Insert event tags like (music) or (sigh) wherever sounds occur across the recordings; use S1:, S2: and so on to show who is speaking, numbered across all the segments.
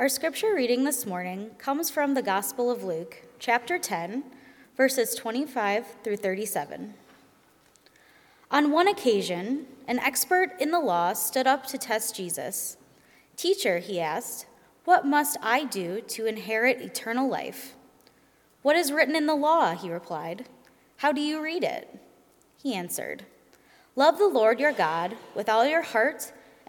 S1: Our scripture reading this morning comes from the Gospel of Luke, chapter 10, verses 25 through 37. On one occasion, an expert in the law stood up to test Jesus. Teacher, he asked, what must I do to inherit eternal life? What is written in the law? He replied. How do you read it? He answered, Love the Lord your God with all your heart,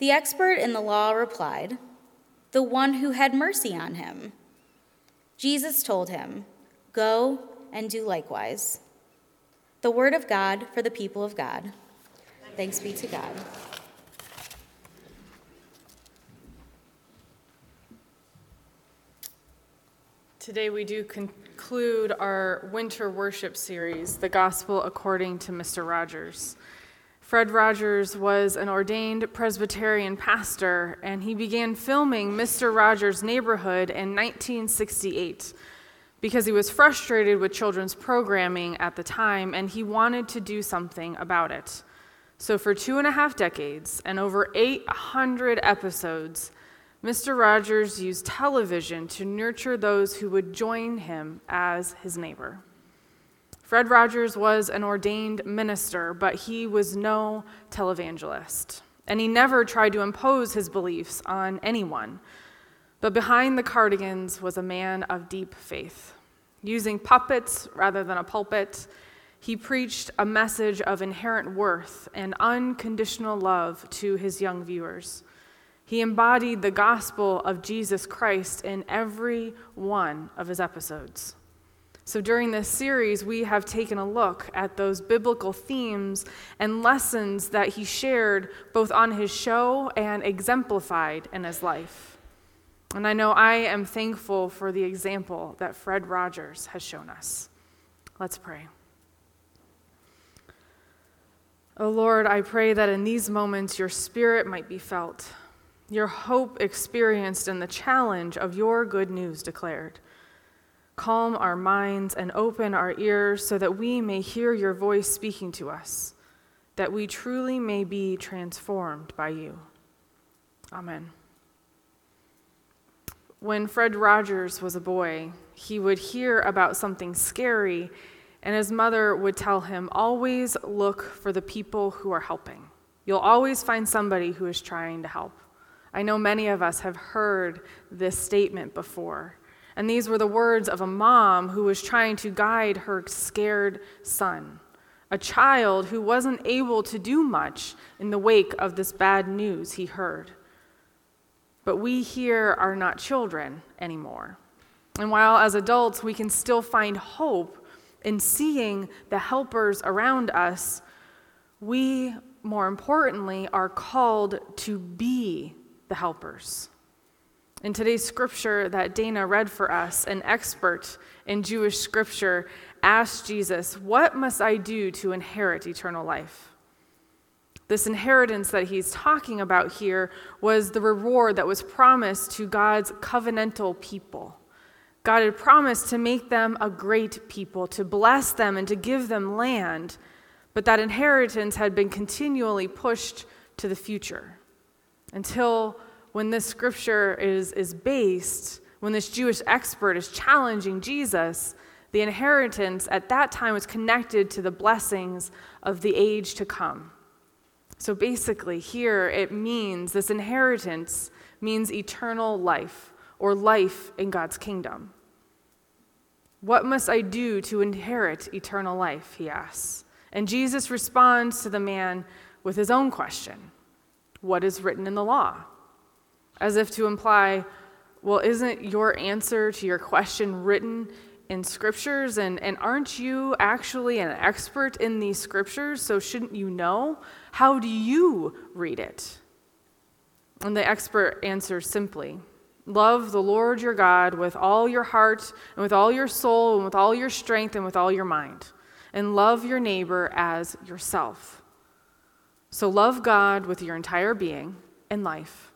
S1: The expert in the law replied, The one who had mercy on him. Jesus told him, Go and do likewise. The word of God for the people of God. Thanks be to God.
S2: Today we do conclude our winter worship series, The Gospel According to Mr. Rogers. Fred Rogers was an ordained Presbyterian pastor, and he began filming Mr. Rogers' Neighborhood in 1968 because he was frustrated with children's programming at the time and he wanted to do something about it. So, for two and a half decades and over 800 episodes, Mr. Rogers used television to nurture those who would join him as his neighbor. Fred Rogers was an ordained minister, but he was no televangelist, and he never tried to impose his beliefs on anyone. But behind the cardigans was a man of deep faith. Using puppets rather than a pulpit, he preached a message of inherent worth and unconditional love to his young viewers. He embodied the gospel of Jesus Christ in every one of his episodes. So, during this series, we have taken a look at those biblical themes and lessons that he shared both on his show and exemplified in his life. And I know I am thankful for the example that Fred Rogers has shown us. Let's pray. Oh Lord, I pray that in these moments your spirit might be felt your hope experienced and the challenge of your good news declared. Calm our minds and open our ears so that we may hear your voice speaking to us, that we truly may be transformed by you. Amen. When Fred Rogers was a boy, he would hear about something scary, and his mother would tell him, Always look for the people who are helping. You'll always find somebody who is trying to help. I know many of us have heard this statement before. And these were the words of a mom who was trying to guide her scared son, a child who wasn't able to do much in the wake of this bad news he heard. But we here are not children anymore. And while as adults we can still find hope in seeing the helpers around us, we, more importantly, are called to be the helpers. In today's scripture that Dana read for us, an expert in Jewish scripture asked Jesus, What must I do to inherit eternal life? This inheritance that he's talking about here was the reward that was promised to God's covenantal people. God had promised to make them a great people, to bless them, and to give them land, but that inheritance had been continually pushed to the future until when this scripture is, is based, when this Jewish expert is challenging Jesus, the inheritance at that time was connected to the blessings of the age to come. So basically, here it means this inheritance means eternal life or life in God's kingdom. What must I do to inherit eternal life? He asks. And Jesus responds to the man with his own question What is written in the law? As if to imply, well, isn't your answer to your question written in scriptures? And, and aren't you actually an expert in these scriptures? So shouldn't you know? How do you read it? And the expert answers simply Love the Lord your God with all your heart, and with all your soul, and with all your strength, and with all your mind. And love your neighbor as yourself. So love God with your entire being and life.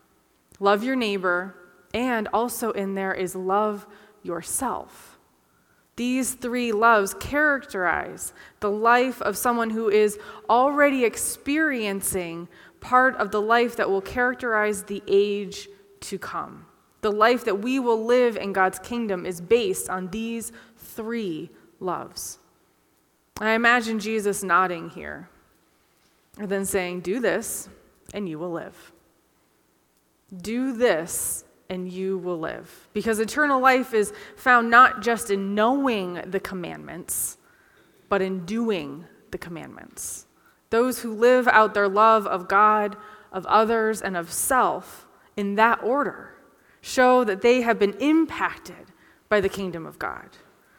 S2: Love your neighbor, and also in there is love yourself. These three loves characterize the life of someone who is already experiencing part of the life that will characterize the age to come. The life that we will live in God's kingdom is based on these three loves. I imagine Jesus nodding here and then saying, Do this and you will live. Do this and you will live. Because eternal life is found not just in knowing the commandments, but in doing the commandments. Those who live out their love of God, of others, and of self in that order show that they have been impacted by the kingdom of God.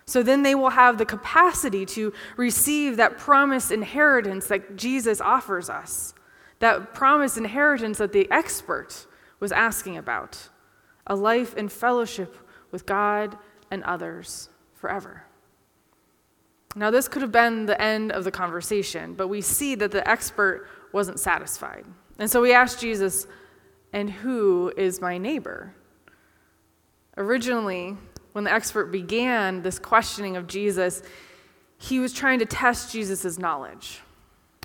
S2: So then they will have the capacity to receive that promised inheritance that Jesus offers us, that promised inheritance that the expert was asking about a life in fellowship with God and others forever. Now, this could have been the end of the conversation, but we see that the expert wasn't satisfied. And so we asked Jesus, And who is my neighbor? Originally, when the expert began this questioning of Jesus, he was trying to test Jesus' knowledge.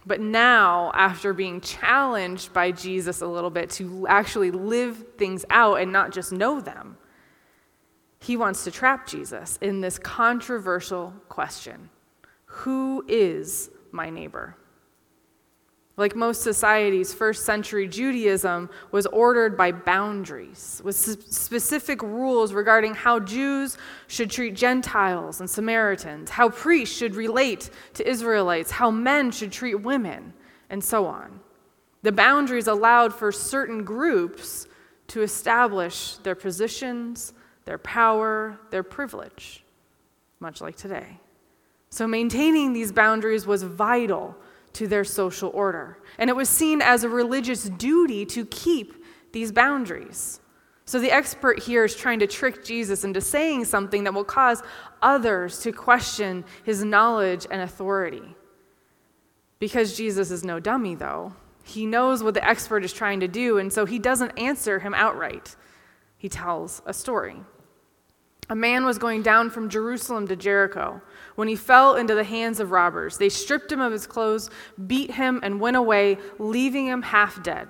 S2: But now, after being challenged by Jesus a little bit to actually live things out and not just know them, he wants to trap Jesus in this controversial question who is my neighbor? Like most societies, first century Judaism was ordered by boundaries, with specific rules regarding how Jews should treat Gentiles and Samaritans, how priests should relate to Israelites, how men should treat women, and so on. The boundaries allowed for certain groups to establish their positions, their power, their privilege, much like today. So, maintaining these boundaries was vital to their social order. And it was seen as a religious duty to keep these boundaries. So, the expert here is trying to trick Jesus into saying something that will cause others to question his knowledge and authority. Because Jesus is no dummy, though, he knows what the expert is trying to do, and so he doesn't answer him outright. He tells a story. A man was going down from Jerusalem to Jericho when he fell into the hands of robbers. They stripped him of his clothes, beat him, and went away, leaving him half dead.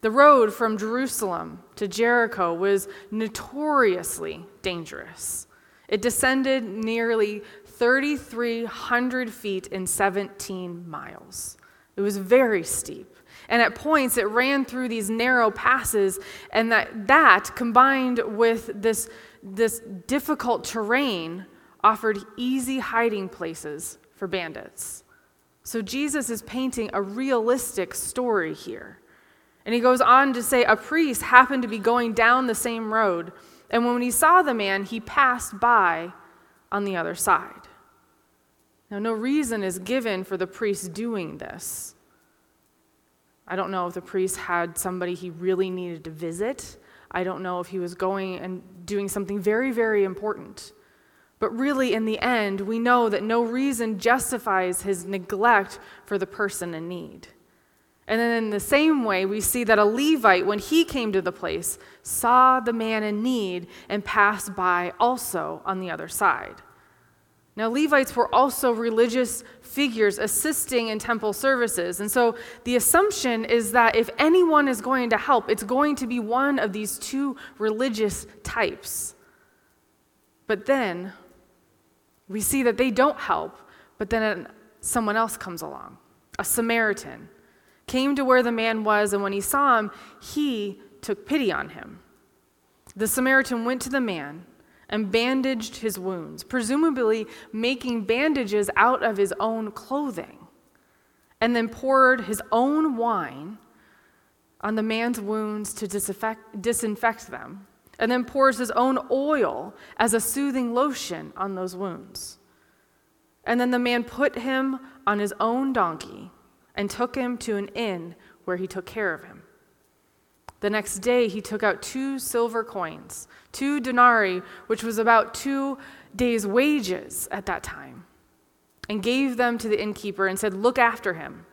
S2: The road from Jerusalem to Jericho was notoriously dangerous. It descended nearly 3,300 feet in 17 miles. It was very steep. And at points, it ran through these narrow passes, and that, that combined with this this difficult terrain offered easy hiding places for bandits. So Jesus is painting a realistic story here. And he goes on to say a priest happened to be going down the same road, and when he saw the man, he passed by on the other side. Now, no reason is given for the priest doing this. I don't know if the priest had somebody he really needed to visit. I don't know if he was going and doing something very, very important. But really, in the end, we know that no reason justifies his neglect for the person in need. And then in the same way, we see that a Levite, when he came to the place, saw the man in need and passed by also on the other side. Now, Levites were also religious figures assisting in temple services. And so the assumption is that if anyone is going to help, it's going to be one of these two religious types. But then we see that they don't help, but then someone else comes along, a Samaritan came to where the man was, and when he saw him, he took pity on him. The Samaritan went to the man and bandaged his wounds, presumably making bandages out of his own clothing, and then poured his own wine on the man's wounds to disinfect, them, and then pours his own oil as a soothing lotion on those wounds. And then the man put him on his own donkey and took him to an inn where he took care of him. The next day, he took out two silver coins, two denarii, which was about two days' wages at that time, and gave them to the innkeeper and said, Look after him.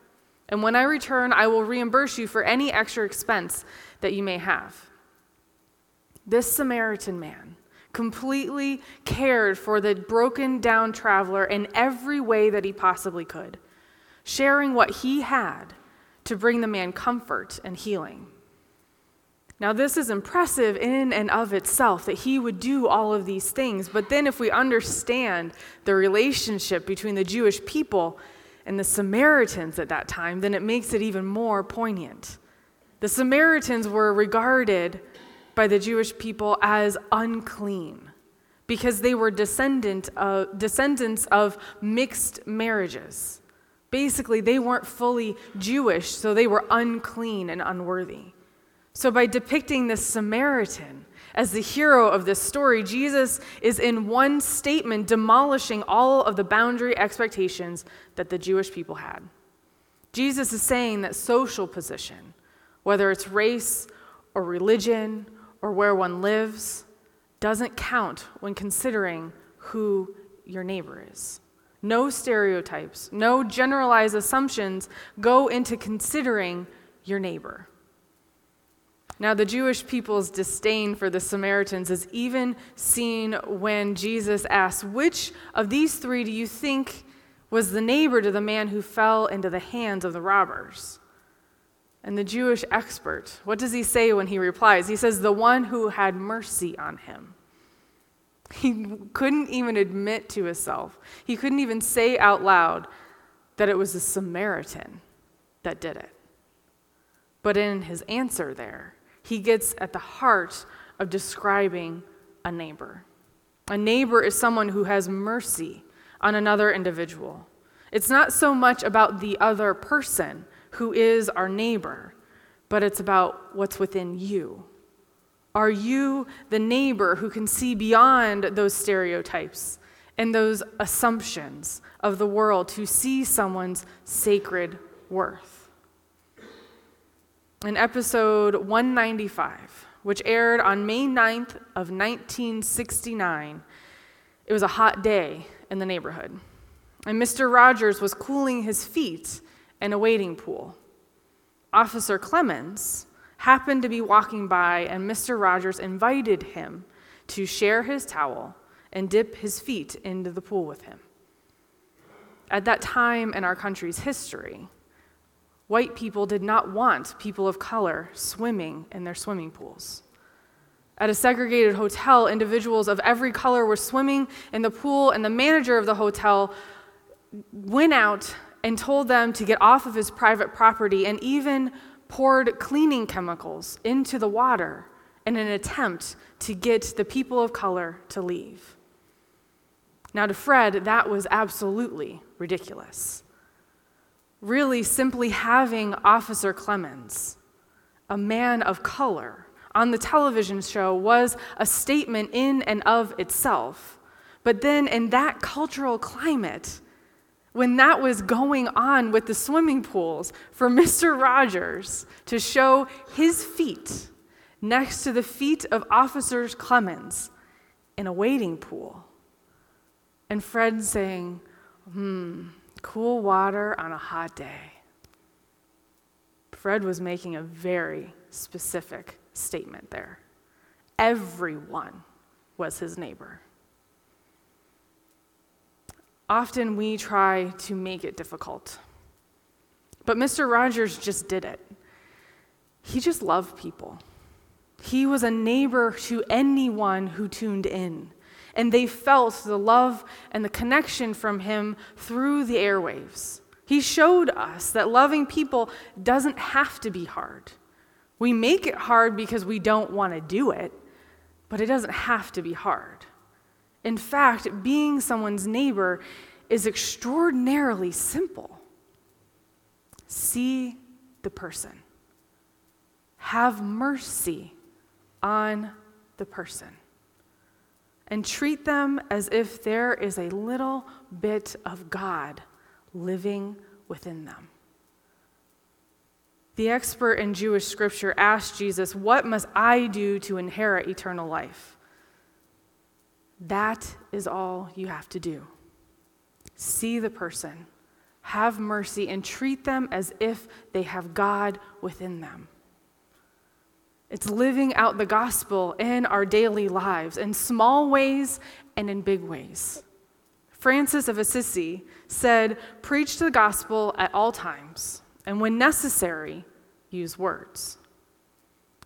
S2: And when I return, I will reimburse you for any extra expense that you may have. This Samaritan man completely cared for the broken down traveler in every way that he possibly could sharing what he had to bring the man comfort and healing. Now, this is impressive in and of itself that he would do all of these things. But then, if we understand the relationship between the Jewish people and the Samaritans at that time, then it makes it even more poignant. The Samaritans were regarded by the Jewish people as unclean because they were descendant of, descendants of mixed marriages. Basically, they weren't fully Jewish, so they were unclean and unworthy. So, by depicting this Samaritan as the hero of this story, Jesus is in one statement demolishing all of the boundary expectations that the Jewish people had. Jesus is saying that social position, whether it's race or religion or where one lives, doesn't count when considering who your neighbor is. No stereotypes, no generalized assumptions go into considering your neighbor. Now, the Jewish people's disdain for the Samaritans is even seen when Jesus asks, Which of these three do you think was the neighbor to the man who fell into the hands of the robbers? And the Jewish expert, what does he say when he replies? He says, The one who had mercy on him. He couldn't even admit to himself, he couldn't even say out loud that it was a Samaritan that did it. But in his answer there, he gets at the heart of describing a neighbor. A neighbor is someone who has mercy on another individual. It's not so much about the other person who is our neighbor, but it's about what's within you. Are you the neighbor who can see beyond those stereotypes and those assumptions of the world to see someone's sacred worth? In episode 195, which aired on May 9th of 1969, it was a hot day in the neighborhood. And Mr. Rogers was cooling his feet in a wading pool. Officer Clemmons happened to be walking by, and Mr. Rogers invited him to share his towel and dip his feet into the pool with him. At that time in our country's history, white people did not want people of color swimming in their swimming pools. At a segregated hotel, individuals of every color were swimming in the pool, and the manager of the hotel went out and told them to get off of his private property and even poured cleaning chemicals into the water in an attempt to get the people of color to leave. Now, to Fred, that was absolutely ridiculous. Really, simply having Officer Clemmons, a man of color, on the television show was a statement in and of itself. But then, in that cultural climate, when that was going on with the swimming pools for (laughs) Mr. Rogers to show his feet next to the feet of Officer Clemmons in a wading pool. And Fred saying, hmm, cool water on a hot day. Fred was making a very specific statement there. Everyone was his neighbor. Often we try to make it difficult. But Mr. Rogers just did it. He just loved people. He was a neighbor to anyone who tuned in, and they felt the love and the connection from him through the airwaves. He showed us that loving people doesn't have to be hard. We make it hard because we don't want to do it, but it doesn't have to be hard. In fact, being someone's neighbor is extraordinarily simple. See the person, have mercy on the person, and treat them as if there is a little bit of God living within them. The expert in Jewish scripture asked Jesus, What must I do to inherit eternal life? That is all you have to do. See the person, have mercy, and treat them as if they have God within them. It's living out the gospel in our daily lives, in small ways and in big ways. Francis of Assisi said, Preach the gospel at all times, and when necessary, use words.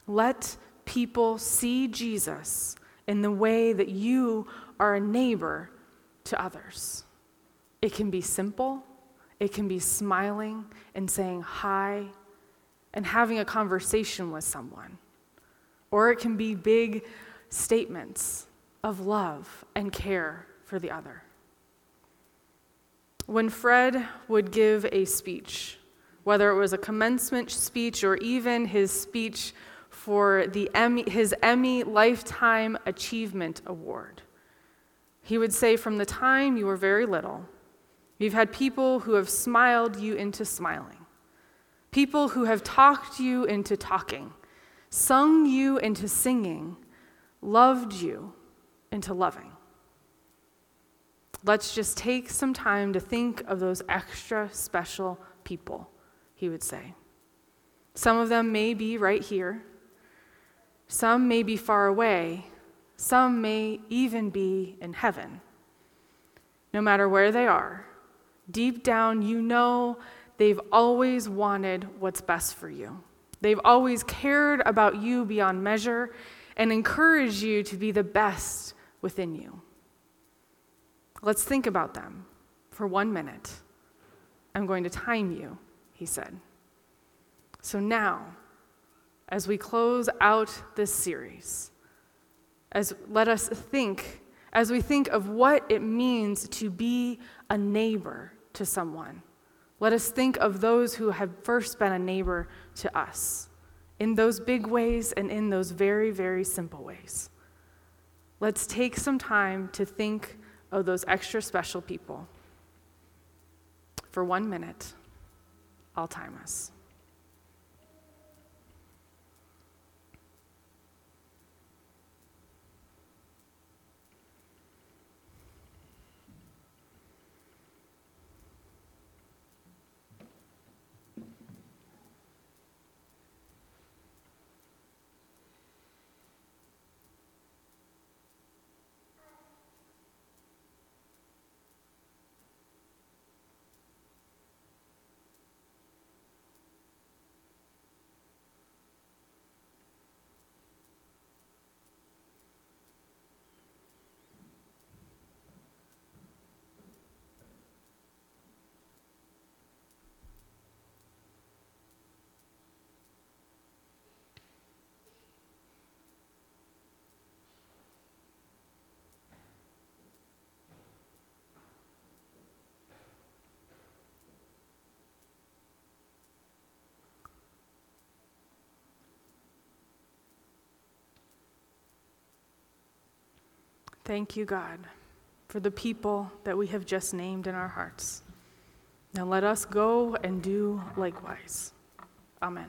S2: Let people see Jesus in the way that you are a neighbor to others. It can be simple, it can be smiling and saying hi and having a conversation with someone, or it can be big statements of love and care for the other. When Fred would give a speech, whether it was a commencement speech or even his speech for the Emmy, his Emmy Lifetime Achievement Award, he would say, From the time you were very little, you've had people who have smiled you into smiling, people who have talked you into talking, sung you into singing, loved you into loving. Let's just take some time to think of those extra special people, he would say. Some of them may be right here, some may be far away, some may even be in heaven. No matter where they are, deep down, you know they've always wanted what's best for you. They've always cared about you beyond measure and encouraged you to be the best within you. Let's think about them for one minute. I'm going to time you, he said. So now, as we close out this series, as let us think, as we think of what it means to be a neighbor to someone, let us think of those who have first been a neighbor to us in those big ways and in those very, very simple ways. Let's take some time to think of those extra special people. For one minute, I'll time us. Thank you, God, for the people that we have just named in our hearts. Now let us go and do likewise. Amen.